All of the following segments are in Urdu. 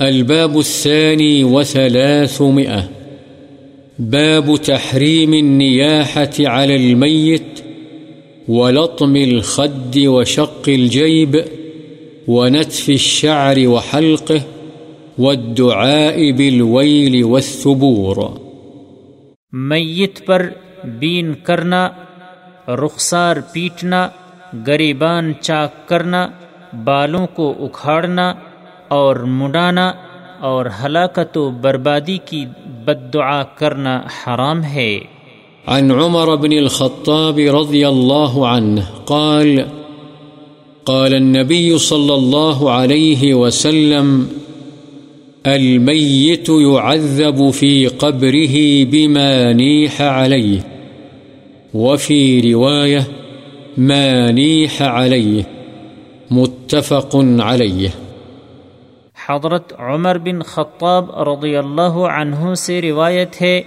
الباب الثاني وثلاثمئة باب تحريم النياحة على الميت ولطم الخد وشق الجيب ونتف الشعر وحلقه والدعاء بالويل والثبور. میت پر بین کرنا، رخسار پیٹنا، گریبان چاک کرنا، بالوں کو اکھاڑنا اور مڈانا اور ہلاکت و بربادی کی بد دعا کرنا حرام ہے۔ عن عمر بن الخطاب رضي الله عنه قال قال النبي صلى الله عليه وسلم الميت يعذب في قبره بما نيح عليه وفي رواية ما نيح عليه متفق عليه حضرت عمر بن خطاب رضی اللہ عنہ سے روایت ہے،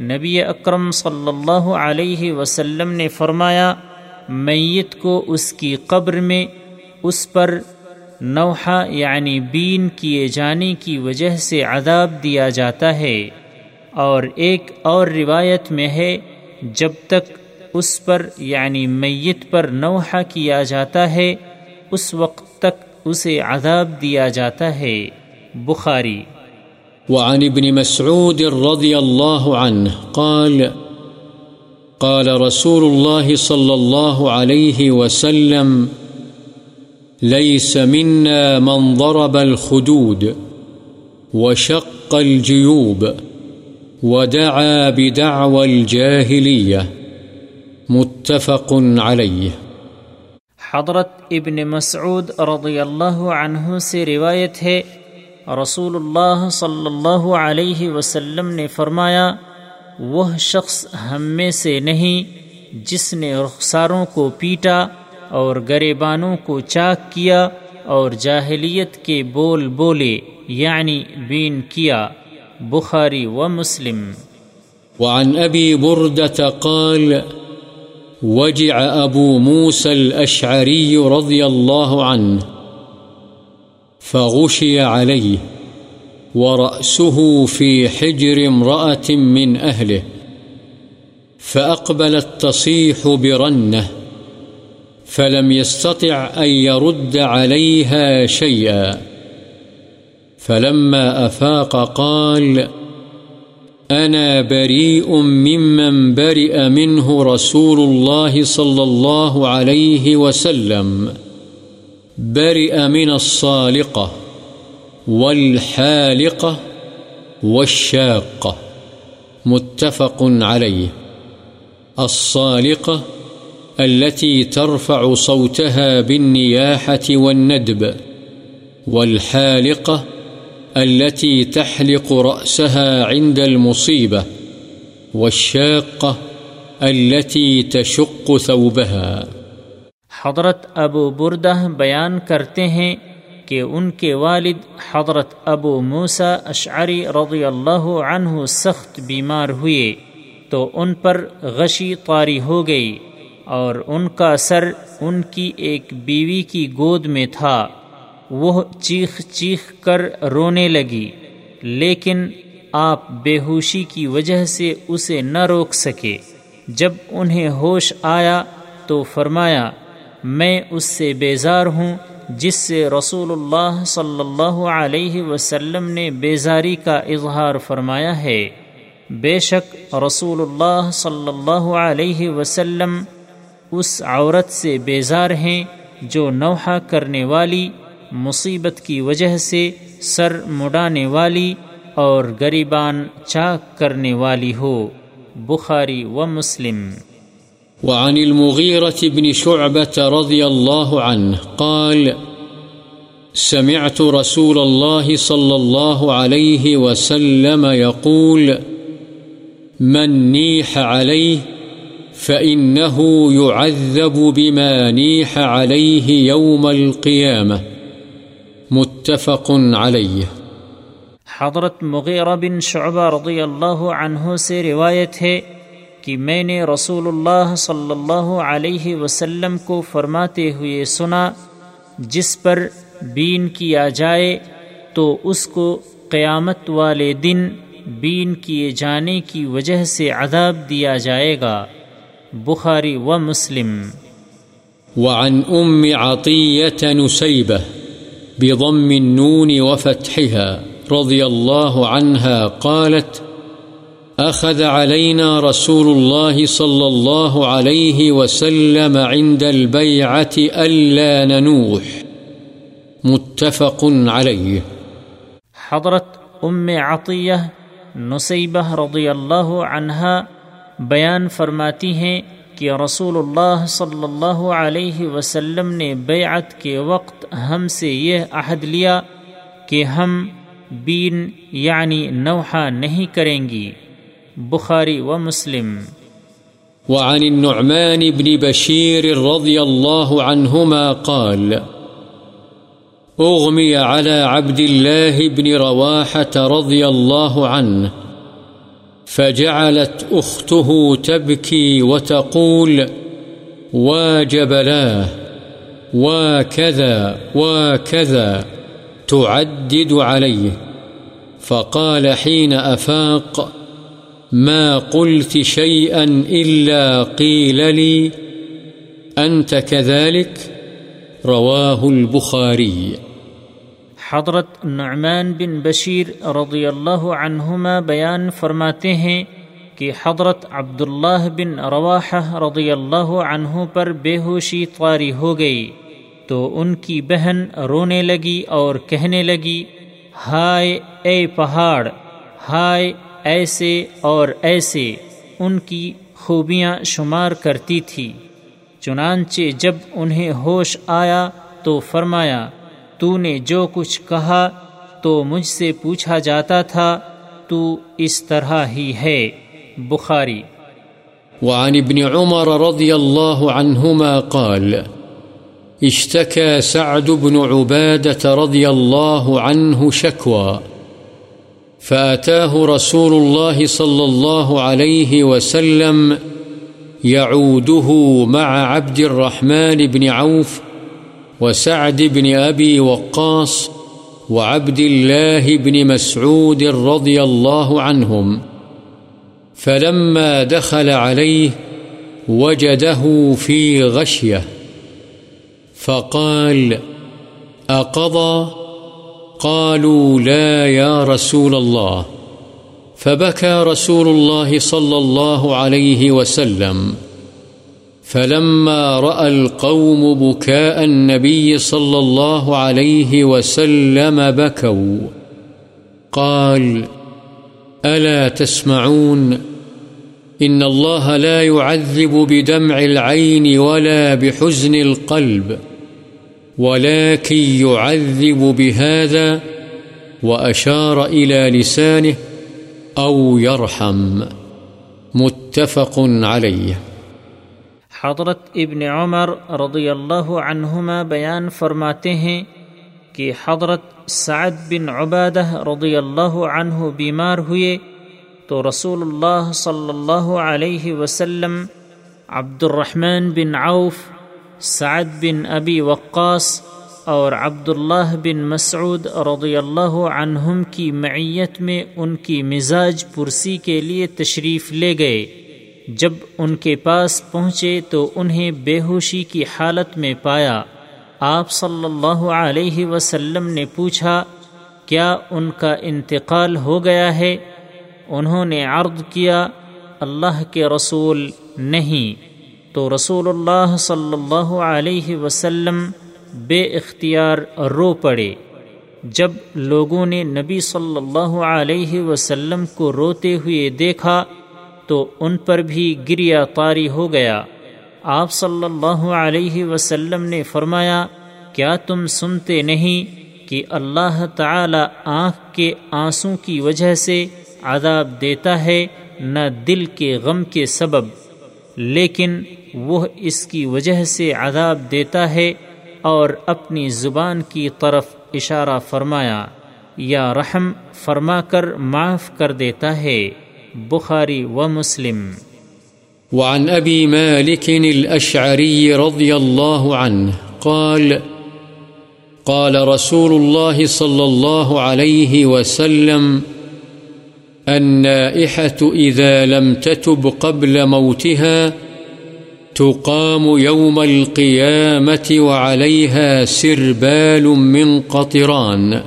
نبی اکرم صلی اللہ علیہ وسلم نے فرمایا، میت کو اس کی قبر میں، اس پر نوحہ یعنی بین کیے جانے کی وجہ سے عذاب دیا جاتا ہے۔ اور ایک اور روایت میں ہے، جب تک اس پر یعنی میت پر نوحہ کیا جاتا ہے، اس وقت تک اسے عذاب دیا جاتا ہے۔ بخاری۔ وعن ابن مسعود رضي الله عنه قال قال رسول الله صلى الله عليه وسلم ليس منا من ضرب الخدود وشق الجيوب ودعا بدعوى الجاهلية متفق عليه حضرت ابن مسعود رضی اللہ عنہ سے روایت ہے رسول اللہ صلی اللہ علیہ وسلم نے فرمایا، وہ شخص ہم میں سے نہیں، جس نے رخساروں کو پیٹا اور گریبانوں کو چاک کیا اور جاہلیت کے بول بولے یعنی بین کیا۔ بخاری و مسلم۔ وعن أبي بردة قال وجع أبو موسى الأشعري رضي الله عنه فغشي عليه ورأسه في حجر امرأة من أهله فأقبلت تصيح برنه فلم يستطع أن يرد عليها شيئا فلما أفاق قال أنا بريء ممن برئ منه رسول الله صلى الله عليه وسلم. برئ من الصالقة والحالقة والشاقة. متفق عليه. الصالقة التي ترفع صوتها بالنياحة والندب. والحالقة التي تحلق رأسها عند المصيبة والشاقة التي تشق ثوبها. حضرت ابو بردہ بیان کرتے ہیں کہ ان کے والد حضرت ابو موسا اشعری رضی اللہ عنہ سخت بیمار ہوئے، تو ان پر غشی طاری ہو گئی اور ان کا سر ان کی ایک بیوی کی گود میں تھا۔ وہ چیخ چیخ کر رونے لگی، لیکن آپ بے ہوشی کی وجہ سے اسے نہ روک سکے۔ جب انہیں ہوش آیا تو فرمایا، میں اس سے بیزار ہوں جس سے رسول اللہ صلی اللہ علیہ وسلم نے بیزاری کا اظہار فرمایا ہے۔ بے شک رسول اللہ صلی اللہ علیہ وسلم اس عورت سے بیزار ہیں جو نوحہ کرنے والی مصیبت کی وجہ سے سر مڈانے والی اور گریبان چاک کرنے والی ہو۔ بخاری و مسلم۔ وعن المغيرة بن شعبة رضي الله عنه قال، سمعت رسول الله صلى الله عليه وسلم يقول من نيح عليه فإنه يعذب بما نيح عليه يوم القيامة متفق عليه حضرت مغیرہ بن شعبہ رضی اللہ عنہ سے روایت ہے کہ میں نے رسول اللہ صلی اللہ علیہ وسلم کو فرماتے ہوئے سنا جس پر بین کیا جائے تو اس کو قیامت والے دن بین کیے جانے کی وجہ سے عذاب دیا جائے گا۔ بخاری و مسلم۔ وعن أم عطية نسيبة بضم النون وفتحها رضي الله عنها قالت، أخذ علينا رسول الله صلى الله عليه وسلم عند البيعة ألا ننوح. متفق عليه. حضرت ام عطیہ نصیبہ رضی اللہ عنہا بیان فرماتی ہیں کہ رسول اللہ صلی اللہ علیہ وسلم نے بیعت کے وقت ہم سے یہ عہد لیا کہ ہم بین یعنی نوحہ نہیں کریں گی۔ بخاری و مسلم۔ وعن النعمان بن بشير رضي الله عنهما قال أغمي على عبد الله بن رواحة رضي الله عنه فجعلت أخته تبكي وتقول واجبلاه وكذا وكذا، تعدد عليه. فقال حين أفاق ما قلت شيئا إلا قيل لي، أنت كذلك؟ رواه البخاري. حضرت نعمان بن بشیر رضی اللہ عنہما بیان فرماتے ہیں کہ حضرت عبداللہ بن رواح رضی اللہ عنہ پر بے ہوشی طاری ہو گئی تو ان کی بہن رونے لگی اور کہنے لگی، ہائے اے پہاڑ، ہائے ایسے اور ایسے، ان کی خوبیاں شمار کرتی تھی۔ چنانچہ جب انہیں ہوش آیا تو فرمایا تو نے جو کچھ کہا تو مجھ سے پوچھا جاتا تھا، تو اس طرح ہی ہے۔ بخاری۔ وعن ابن عمر رضي الله عنهما قال اشتكى سعد بن عبادة رضي الله عنه شكوى فأتاه رسول الله صلى الله عليه وسلم يعوده مع عبد الرحمن بن عوف وسعد بن أبي وقاص وعبد الله بن مسعود رضي الله عنهم، فلما دخل عليه وجده في غشية، فقال أقضى؟ قالوا لا يا رسول الله. فبكى رسول الله صلى الله عليه وسلم. فلما رأى القوم بكاء النبي صلى الله عليه وسلم بكوا، قال ألا تسمعون؟ إن الله لا يعذب بدمع العين ولا بحزن القلب، ولكن يعذب بهذا وأشار إلى لسانه أو يرحم. متفق عليه. حضرت ابن عمر رضی اللہ عنہما بیان فرماتے ہیں کہ حضرت سعد بن عبادہ رضی اللہ عنہ بیمار ہوئے تو رسول اللہ صلی اللہ علیہ وسلم عبد الرحمن بن عوف، سعد بن ابی وقاص اور عبداللہ بن مسعود رضی اللہ عنہم کی معیت میں ان کی مزاج پرسی کے لیے تشریف لے گئے۔ جب ان کے پاس پہنچے تو انہیں بے ہوشی کی حالت میں پایا۔ آپ صلی اللہ علیہ وسلم نے پوچھا، کیا ان کا انتقال ہو گیا ہے؟ انہوں نے عرض کیا، اللہ کے رسول نہیں۔ تو رسول اللہ صلی اللہ علیہ وسلم بے اختیار رو پڑے۔ جب لوگوں نے نبی صلی اللہ علیہ وسلم کو روتے ہوئے دیکھا تو ان پر بھی گریا طاری ہو گیا۔ آپ صلی اللہ علیہ وسلم نے فرمایا، کیا تم سنتے نہیں کہ اللہ تعالی آنکھ کے آنسوں کی وجہ سے عذاب دیتا ہے نہ دل کے غم کے سبب؟ لیکن وہ اس کی وجہ سے عذاب دیتا ہے اور اپنی زبان کی طرف اشارہ فرمایا، یا رحم، فرما کر معاف کر دیتا ہے۔ بخاري ومسلم وعن أبي مالك الأشعري رضي الله عنه قال قال رسول الله صلى الله عليه وسلم، النائحة إذا لم تتب قبل موتها تقام يوم القيامة وعليها سربال من قطران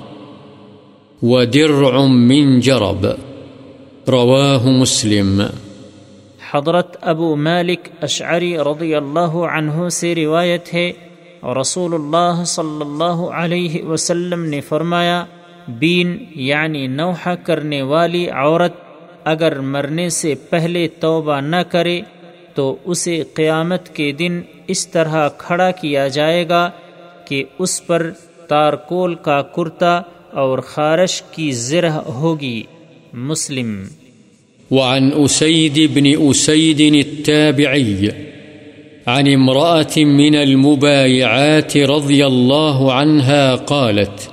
ودرع من جرب۔ رواه مسلم. حضرت ابو مالک اشعری رضی اللہ عنہ سے روایت ہے رسول اللہ صلی اللہ علیہ وسلم نے فرمایا، بین یعنی نوحہ کرنے والی عورت اگر مرنے سے پہلے توبہ نہ کرے تو اسے قیامت کے دن اس طرح کھڑا کیا جائے گا کہ اس پر تارکول کا کرتا اور خارش کی زرہ ہوگی۔ مسلم۔ وعن أسيد بن أسيد التابعي، عن امرأة من المبايعات رضي الله عنها قالت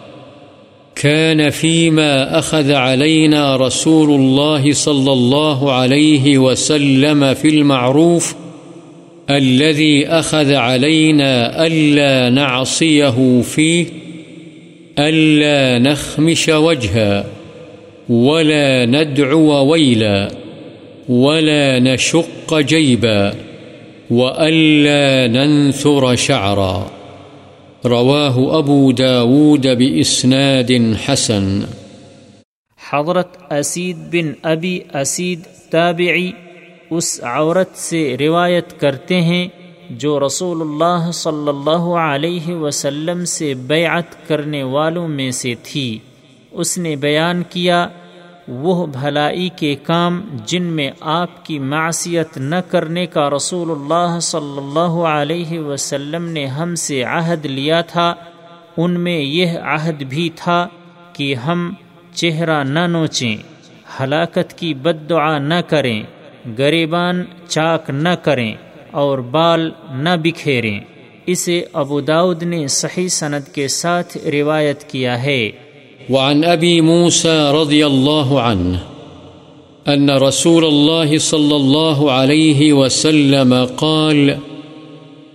كان فيما أخذ علينا رسول الله صلى الله عليه وسلم في المعروف، الذي أخذ علينا ألا نعصيه فيه، ألا نخمش وجها ولا ندعو ويلا ولا نشق جيبا وألا ننثر شعرا. رواه أبو داود بإسناد حسن. حضرت اسید بن ابی اسید تابعی اس عورت سے روایت کرتے ہیں جو رسول اللہ صلی اللہ علیہ وسلم سے بیعت کرنے والوں میں سے تھی۔ اس نے بیان کیا، وہ بھلائی کے کام جن میں آپ کی معصیت نہ کرنے کا رسول اللہ صلی اللہ علیہ وسلم نے ہم سے عہد لیا تھا، ان میں یہ عہد بھی تھا کہ ہم چہرہ نہ نوچیں، ہلاکت کی بد دعا نہ کریں، گریبان چاک نہ کریں اور بال نہ بکھیریں۔ اسے ابو داود نے صحیح سند کے ساتھ روایت کیا ہے۔ وعن أبي موسى رضي الله عنه أن رسول الله صلى الله عليه وسلم قال،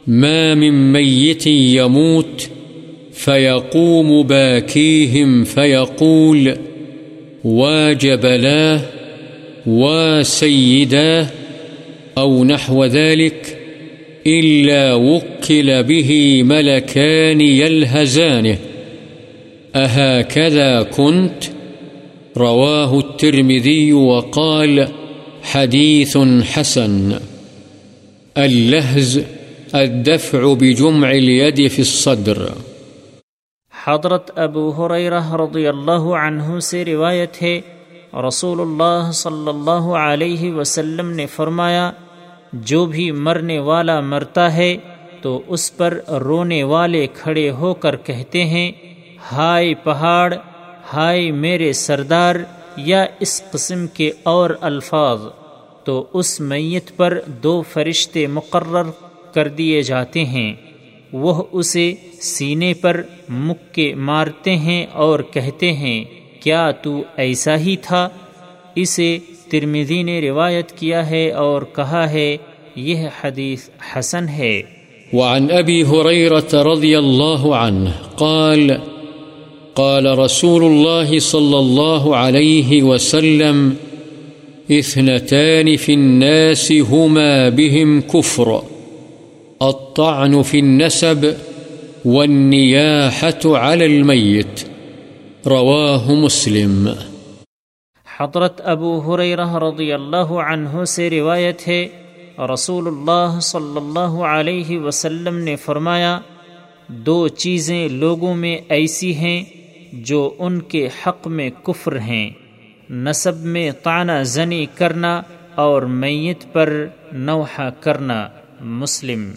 ما من ميت يموت فيقوم باكيهم فيقول واجبلاه وسيداه أو نحو ذلك، إلا وكل به ملكان يلهزانه. أهكذا كنت؟ رواه الترمذي وقال حديث حسن. اللهز، الدفع بجمع اليد في الصدر. حضرت ابو حریرہ رضی اللہ عنہ سے روایت ہے، رسول اللہ صلی اللہ علیہ وسلم نے فرمایا، جو بھی مرنے والا مرتا ہے، تو اس پر رونے والے کھڑے ہو کر کہتے ہیں ہائے پہاڑ، ہائے میرے سردار یا اس قسم کے اور الفاظ۔ تو اس میت پر دو فرشتے مقرر کر دیے جاتے ہیں۔ وہ اسے سینے پر مکے مارتے ہیں اور کہتے ہیں، کیا تو ایسا ہی تھا؟ اسے ترمیدی نے روایت کیا ہے اور کہا ہے، یہ حدیث حسن ہے۔ وعن رضی اللہ عنہ قال قال رسول الله صلى الله عليه وسلم، اثنتان في الناس هما بهم كفر، الطعن في النسب والنياحة على الميت. رواه مسلم. حضرت ابو حریرہ رضی اللہ عنہ سے روایت ہے، رسول اللہ صلی اللہ علیہ وسلم نے فرمایا، دو چیزیں لوگوں میں ایسی ہیں جو ان کے حق میں کفر ہیں۔ نصب میں تانہ زنی کرنا اور میت پر نوحہ کرنا۔ مسلم